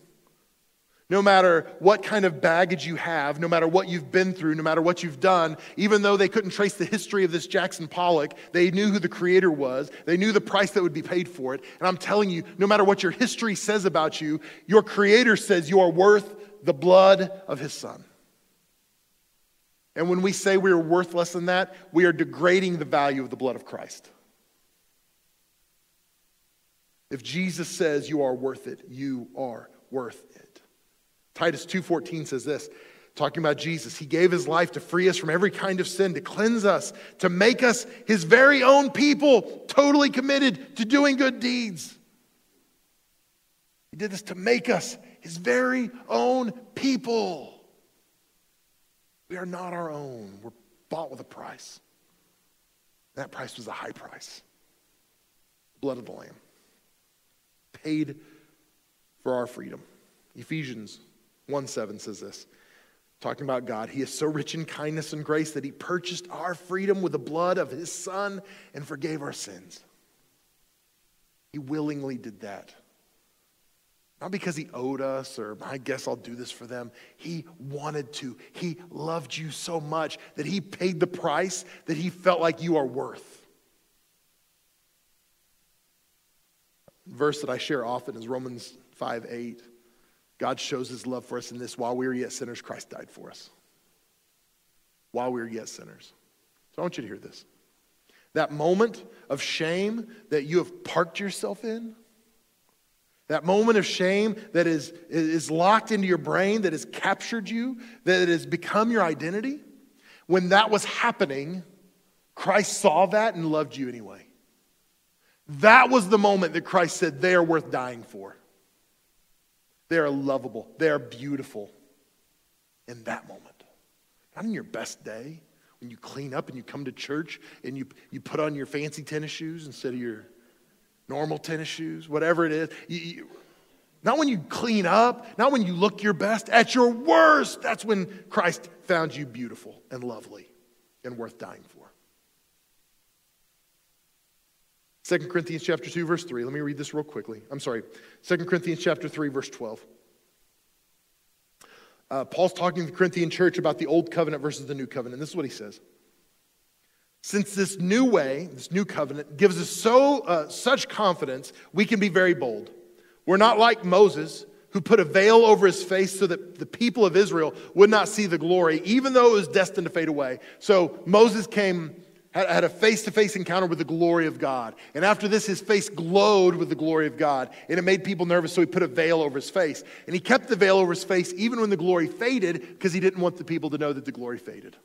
no matter what kind of baggage you have, no matter what you've been through, no matter what you've done, even though they couldn't trace the history of this Jackson Pollock, they knew who the creator was. They knew the price that would be paid for it. And I'm telling you, no matter what your history says about you, your creator says you are worth the blood of his son. And when we say we are worth less than that, we are degrading the value of the blood of Christ. If Jesus says you are worth it, you are worth it. Titus 2:14 says this, talking about Jesus, he gave his life to free us from every kind of sin, to cleanse us, to make us his very own people, totally committed to doing good deeds. He did this to make us his very own people. We are not our own. We're bought with a price. That price was a high price blood of the Lamb. Paid for our freedom. Ephesians 1 7 says this, talking about God. He is so rich in kindness and grace that he purchased our freedom with the blood of his Son and forgave our sins. He willingly did that. Not because he owed us or I guess I'll do this for them. He wanted to. He loved you so much that he paid the price that he felt like you are worth. Verse that I share often is Romans 5 8. God shows his love for us in this while we were yet sinners, Christ died for us. While we were yet sinners. So I want you to hear this. That moment of shame that you have parked yourself in, that moment of shame that is, is locked into your brain, that has captured you, that has become your identity, when that was happening, Christ saw that and loved you anyway. That was the moment that Christ said, They are worth dying for. They are lovable, they are beautiful in that moment. Not in your best day, when you clean up and you come to church and you, you put on your fancy tennis shoes instead of your normal tennis shoes, whatever it is. You, you, not when you clean up, not when you look your best. At your worst, that's when Christ found you beautiful and lovely and worth dying for. 2 Corinthians chapter 2 verse 3. Let me read this real quickly. I'm sorry. 2 Corinthians chapter 3 verse 12. Uh, Paul's talking to the Corinthian church about the old covenant versus the new covenant. This is what he says. Since this new way, this new covenant, gives us so, uh, such confidence, we can be very bold. We're not like Moses, who put a veil over his face so that the people of Israel would not see the glory, even though it was destined to fade away. So Moses came, had a face to face encounter with the glory of God. And after this, his face glowed with the glory of God. And it made people nervous, so he put a veil over his face. And he kept the veil over his face even when the glory faded, because he didn't want the people to know that the glory faded.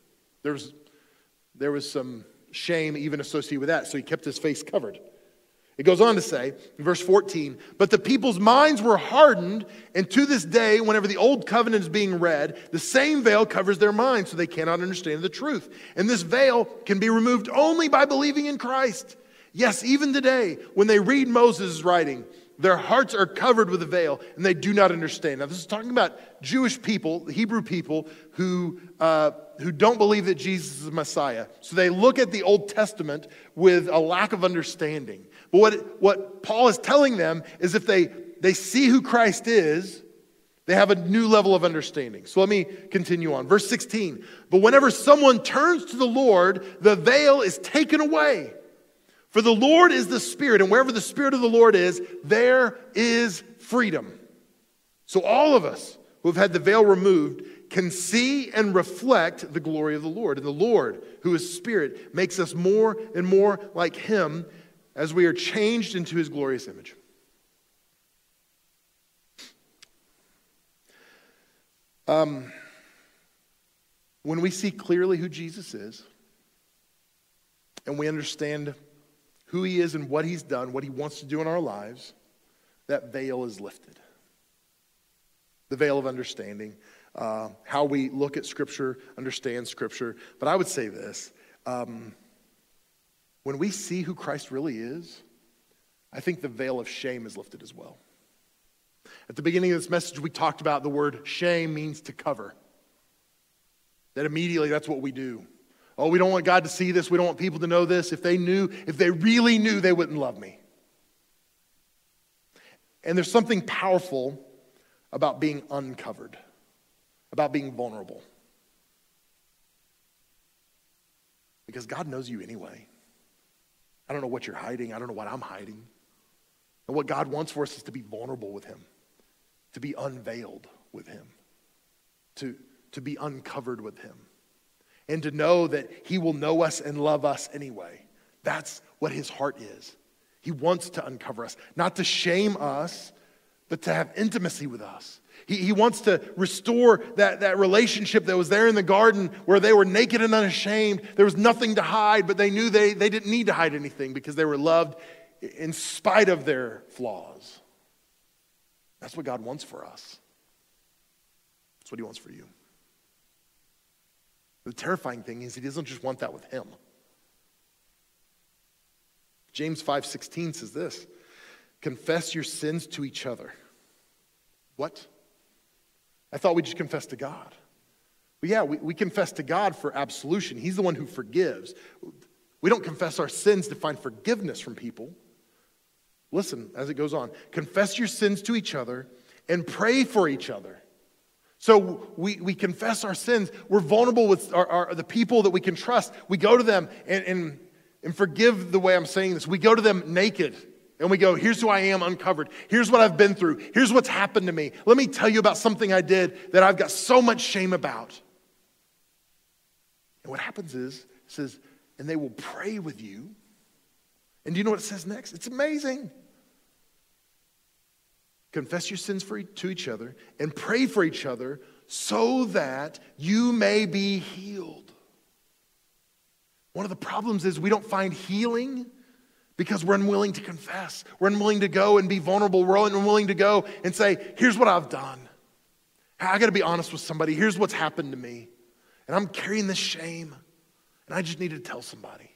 There was there was some shame even associated with that, so he kept his face covered. It goes on to say in verse 14, but the people's minds were hardened, and to this day, whenever the old covenant is being read, the same veil covers their minds, so they cannot understand the truth. And this veil can be removed only by believing in Christ. Yes, even today, when they read Moses' writing, Their hearts are covered with a veil and they do not understand. Now, this is talking about Jewish people, Hebrew people, who, uh, who don't believe that Jesus is Messiah. So they look at the Old Testament with a lack of understanding. But what, what Paul is telling them is if they, they see who Christ is, they have a new level of understanding. So let me continue on. Verse 16. But whenever someone turns to the Lord, the veil is taken away. For the Lord is the Spirit, and wherever the Spirit of the Lord is, there is freedom. So all of us who have had the veil removed can see and reflect the glory of the Lord. And the Lord, who is Spirit, makes us more and more like Him as we are changed into His glorious image. Um, when we see clearly who Jesus is, and we understand who he is and what he's done, what he wants to do in our lives, that veil is lifted. The veil of understanding, uh, how we look at Scripture, understand Scripture. But I would say this um, when we see who Christ really is, I think the veil of shame is lifted as well. At the beginning of this message, we talked about the word shame means to cover. That immediately that's what we do. Oh, we don't want God to see this. We don't want people to know this. If they knew, if they really knew, they wouldn't love me. And there's something powerful about being uncovered, about being vulnerable. Because God knows you anyway. I don't know what you're hiding. I don't know what I'm hiding. And what God wants for us is to be vulnerable with Him, to be unveiled with Him, to, to be uncovered with Him and to know that He will know us and love us anyway. That's what His heart is. He wants to uncover us, not to shame us, but to have intimacy with us. He, he wants to restore that, that relationship that was there in the garden where they were naked and unashamed. There was nothing to hide, but they knew they, they didn't need to hide anything because they were loved in spite of their flaws. That's what God wants for us. That's what He wants for you. The terrifying thing is he doesn't just want that with him. James 5:16 says this, confess your sins to each other. What? I thought we just confess to God. Well, yeah, we, we confess to God for absolution. He's the one who forgives. We don't confess our sins to find forgiveness from people. Listen as it goes on. Confess your sins to each other and pray for each other so we, we confess our sins. We're vulnerable with our, our, the people that we can trust. We go to them and, and, and forgive the way I'm saying this. We go to them naked and we go, here's who I am uncovered. Here's what I've been through. Here's what's happened to me. Let me tell you about something I did that I've got so much shame about. And what happens is, it says, and they will pray with you. And do you know what it says next? It's amazing. Confess your sins for, to each other and pray for each other so that you may be healed. One of the problems is we don't find healing because we're unwilling to confess. We're unwilling to go and be vulnerable. We're unwilling to go and say, here's what I've done. I got to be honest with somebody. Here's what's happened to me. And I'm carrying this shame. And I just need to tell somebody.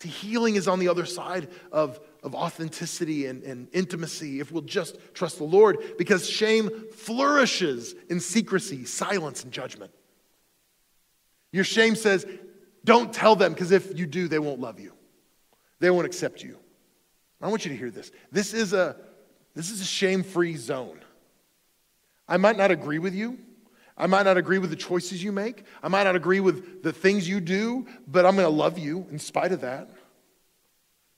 See, healing is on the other side of of authenticity and, and intimacy if we'll just trust the Lord, because shame flourishes in secrecy, silence, and judgment. Your shame says, don't tell them, because if you do, they won't love you. They won't accept you. I want you to hear this. This is a, this is a shame free zone. I might not agree with you. I might not agree with the choices you make. I might not agree with the things you do, but I'm going to love you in spite of that.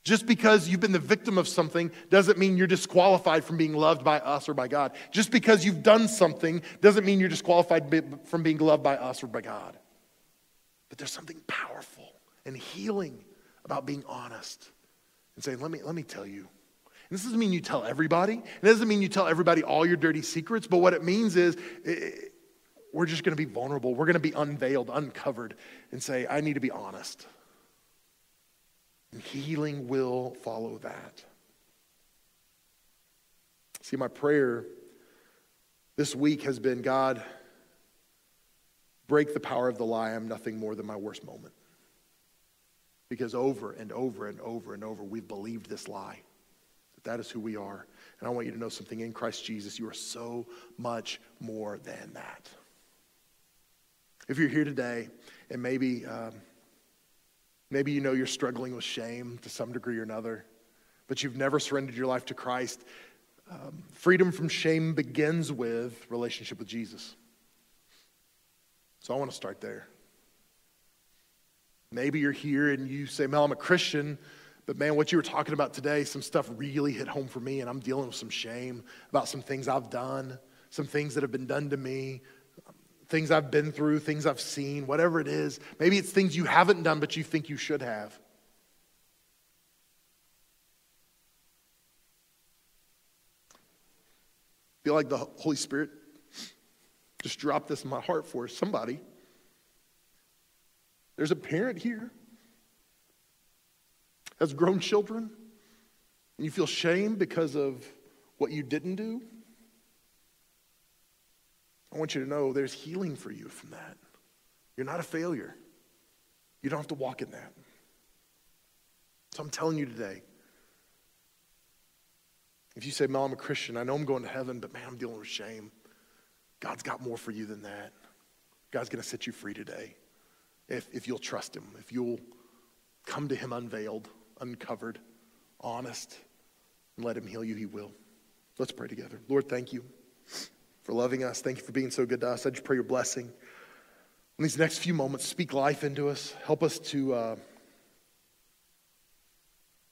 Just because you've been the victim of something doesn't mean you're disqualified from being loved by us or by God. Just because you've done something doesn't mean you're disqualified from being loved by us or by God. But there's something powerful and healing about being honest and saying, let me, let me tell you. And this doesn't mean you tell everybody. It doesn't mean you tell everybody all your dirty secrets. But what it means is it, we're just going to be vulnerable. We're going to be unveiled, uncovered, and say, I need to be honest. And healing will follow that. See, my prayer this week has been God, break the power of the lie. I'm nothing more than my worst moment. Because over and over and over and over, we've believed this lie. That that is who we are. And I want you to know something in Christ Jesus, you are so much more than that. If you're here today and maybe, um, maybe you know you're struggling with shame to some degree or another, but you've never surrendered your life to Christ, um, freedom from shame begins with relationship with Jesus. So I want to start there. Maybe you're here and you say, Mel, I'm a Christian, but man, what you were talking about today, some stuff really hit home for me, and I'm dealing with some shame about some things I've done, some things that have been done to me, things I've been through, things I've seen, whatever it is. Maybe it's things you haven't done, but you think you should have. Feel like the Holy Spirit just dropped this in my heart for somebody. There's a parent here has grown children and you feel shame because of what you didn't do. I want you to know there's healing for you from that. You're not a failure. You don't have to walk in that. So I'm telling you today if you say, Mel, I'm a Christian, I know I'm going to heaven, but man, I'm dealing with shame. God's got more for you than that. God's going to set you free today if, if you'll trust Him, if you'll come to Him unveiled, uncovered, honest, and let Him heal you, He will. Let's pray together. Lord, thank you for loving us. Thank you for being so good to us. I just pray your blessing. In these next few moments, speak life into us. Help us to uh,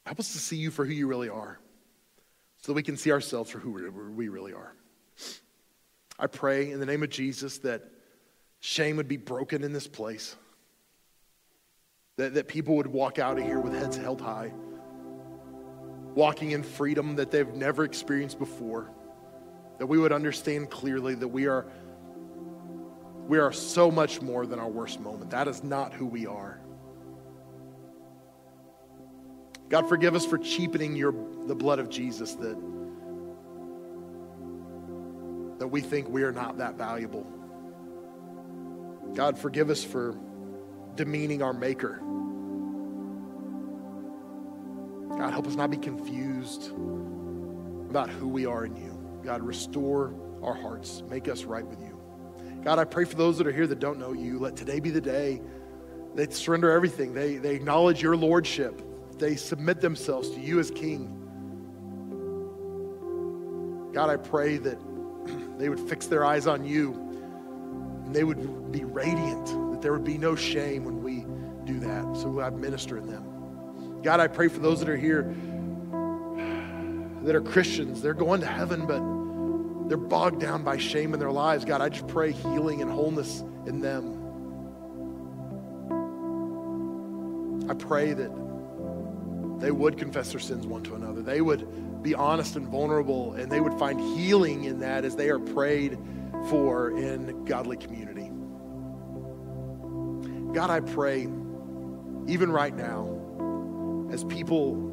help us to see you for who you really are so that we can see ourselves for who we really are. I pray in the name of Jesus that shame would be broken in this place, that, that people would walk out of here with heads held high, walking in freedom that they've never experienced before, that we would understand clearly that we are. We are so much more than our worst moment. That is not who we are. God, forgive us for cheapening your, the blood of Jesus that, that we think we are not that valuable. God, forgive us for demeaning our Maker. God, help us not be confused about who we are in you. God, restore our hearts. Make us right with you. God, I pray for those that are here that don't know you. Let today be the day they surrender everything. They, they acknowledge your lordship they submit themselves to you as King. God, I pray that they would fix their eyes on you and they would be radiant, that there would be no shame when we do that. So God, minister in them. God, I pray for those that are here that are Christians. They're going to heaven, but they're bogged down by shame in their lives. God, I just pray healing and wholeness in them. I pray that they would confess their sins one to another. They would be honest and vulnerable, and they would find healing in that as they are prayed for in godly community. God, I pray, even right now, as people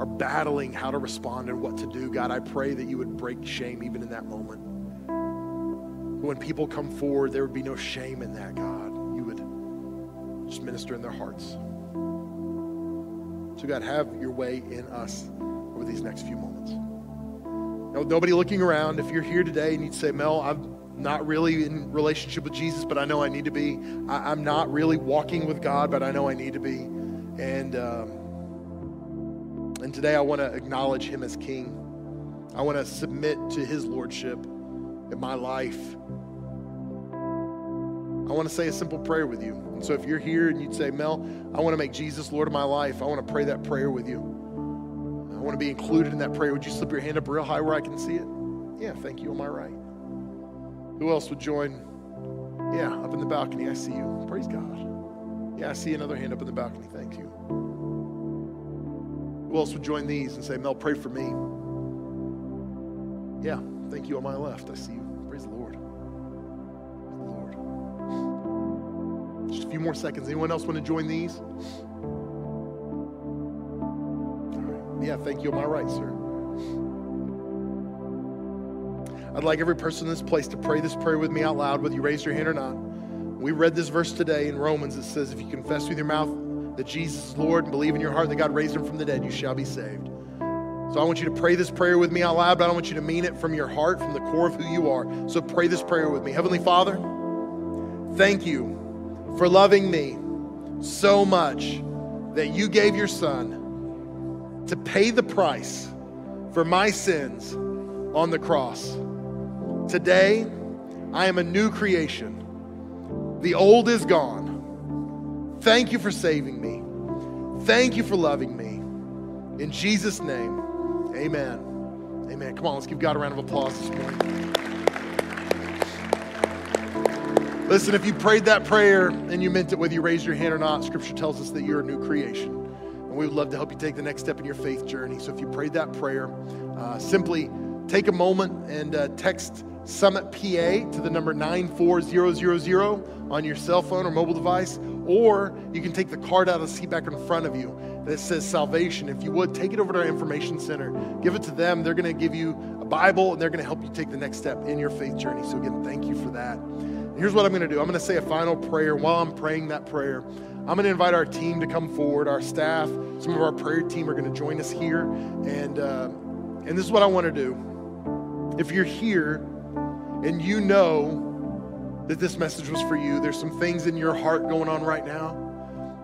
are battling how to respond and what to do, God, I pray that you would break shame even in that moment. When people come forward, there would be no shame in that, God. You would just minister in their hearts. So, God, have your way in us over these next few moments. Now, nobody looking around, if you're here today and you'd say, Mel, I'm not really in relationship with Jesus, but I know I need to be. I, am not really walking with God, but I know I need to be. And, um, and today I want to acknowledge him as king. I want to submit to his lordship in my life. I want to say a simple prayer with you. And so if you're here and you'd say, Mel, I want to make Jesus Lord of my life, I want to pray that prayer with you. I want to be included in that prayer. Would you slip your hand up real high where I can see it? Yeah, thank you on my right. Who else would join? Yeah, up in the balcony. I see you. Praise God. Yeah, I see another hand up in the balcony. Thank you. Who else would join these and say, Mel, pray for me? Yeah, thank you on my left. I see you. Praise the Lord. Lord, Just a few more seconds. Anyone else want to join these? Yeah, thank you on my right, sir. I'd like every person in this place to pray this prayer with me out loud, whether you raise your hand or not. We read this verse today in Romans. It says, If you confess with your mouth that Jesus is Lord and believe in your heart that God raised him from the dead, you shall be saved. So I want you to pray this prayer with me out loud, but I want you to mean it from your heart, from the core of who you are. So pray this prayer with me. Heavenly Father, thank you for loving me so much that you gave your son to pay the price for my sins on the cross. Today, I am a new creation. The old is gone. Thank you for saving me. Thank you for loving me. In Jesus' name, Amen. Amen. Come on, let's give God a round of applause this morning. Listen, if you prayed that prayer and you meant it, whether you raised your hand or not, Scripture tells us that you're a new creation. And we would love to help you take the next step in your faith journey. So if you prayed that prayer, uh, simply take a moment and uh, text Summit PA to the number 94000 on your cell phone or mobile device, or you can take the card out of the seat back in front of you that says salvation. If you would, take it over to our information center, give it to them. They're going to give you a Bible and they're going to help you take the next step in your faith journey. So, again, thank you for that. here's what I'm going to do I'm going to say a final prayer. While I'm praying that prayer, I'm going to invite our team to come forward, our staff, some of our prayer team are going to join us here. And, uh, and this is what I want to do. If you're here and you know that this message was for you, there's some things in your heart going on right now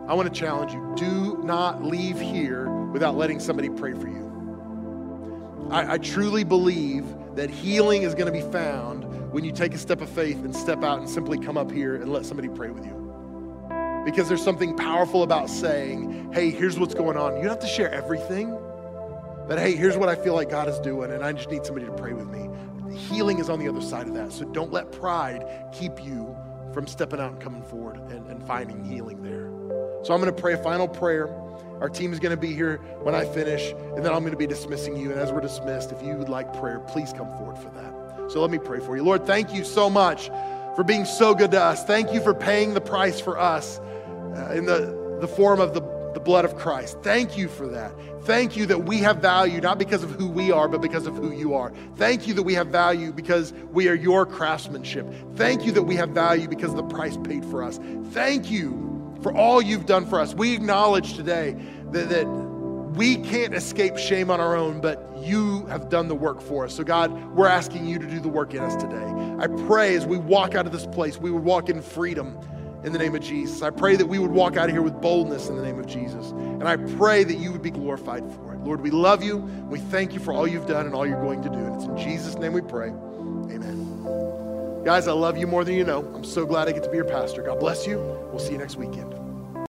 I want to challenge you do not leave here without letting somebody pray for you. I, I truly believe that healing is going to be found when you take a step of faith and step out and simply come up here and let somebody pray with you. Because there's something powerful about saying, hey, here's what's going on. You don't have to share everything, but hey, here's what I feel like God is doing, and I just need somebody to pray with me. Healing is on the other side of that. So don't let pride keep you from stepping out and coming forward and, and finding healing there. So I'm going to pray a final prayer. Our team is going to be here when I finish, and then I'm going to be dismissing you. And as we're dismissed, if you would like prayer, please come forward for that. So let me pray for you. Lord, thank you so much for being so good to us. Thank you for paying the price for us uh, in the, the form of the, the blood of Christ. Thank you for that. Thank you that we have value, not because of who we are, but because of who you are. Thank you that we have value because we are your craftsmanship. Thank you that we have value because of the price paid for us. Thank you for all you've done for us. We acknowledge today that, that we can't escape shame on our own, but you have done the work for us. So, God, we're asking you to do the work in us today. I pray as we walk out of this place, we would walk in freedom in the name of Jesus. I pray that we would walk out of here with boldness in the name of Jesus. And I pray that you would be glorified for it. Lord, we love you. We thank you for all you've done and all you're going to do. And it's in Jesus' name we pray. Amen. Guys, I love you more than you know. I'm so glad I get to be your pastor. God bless you. We'll see you next weekend.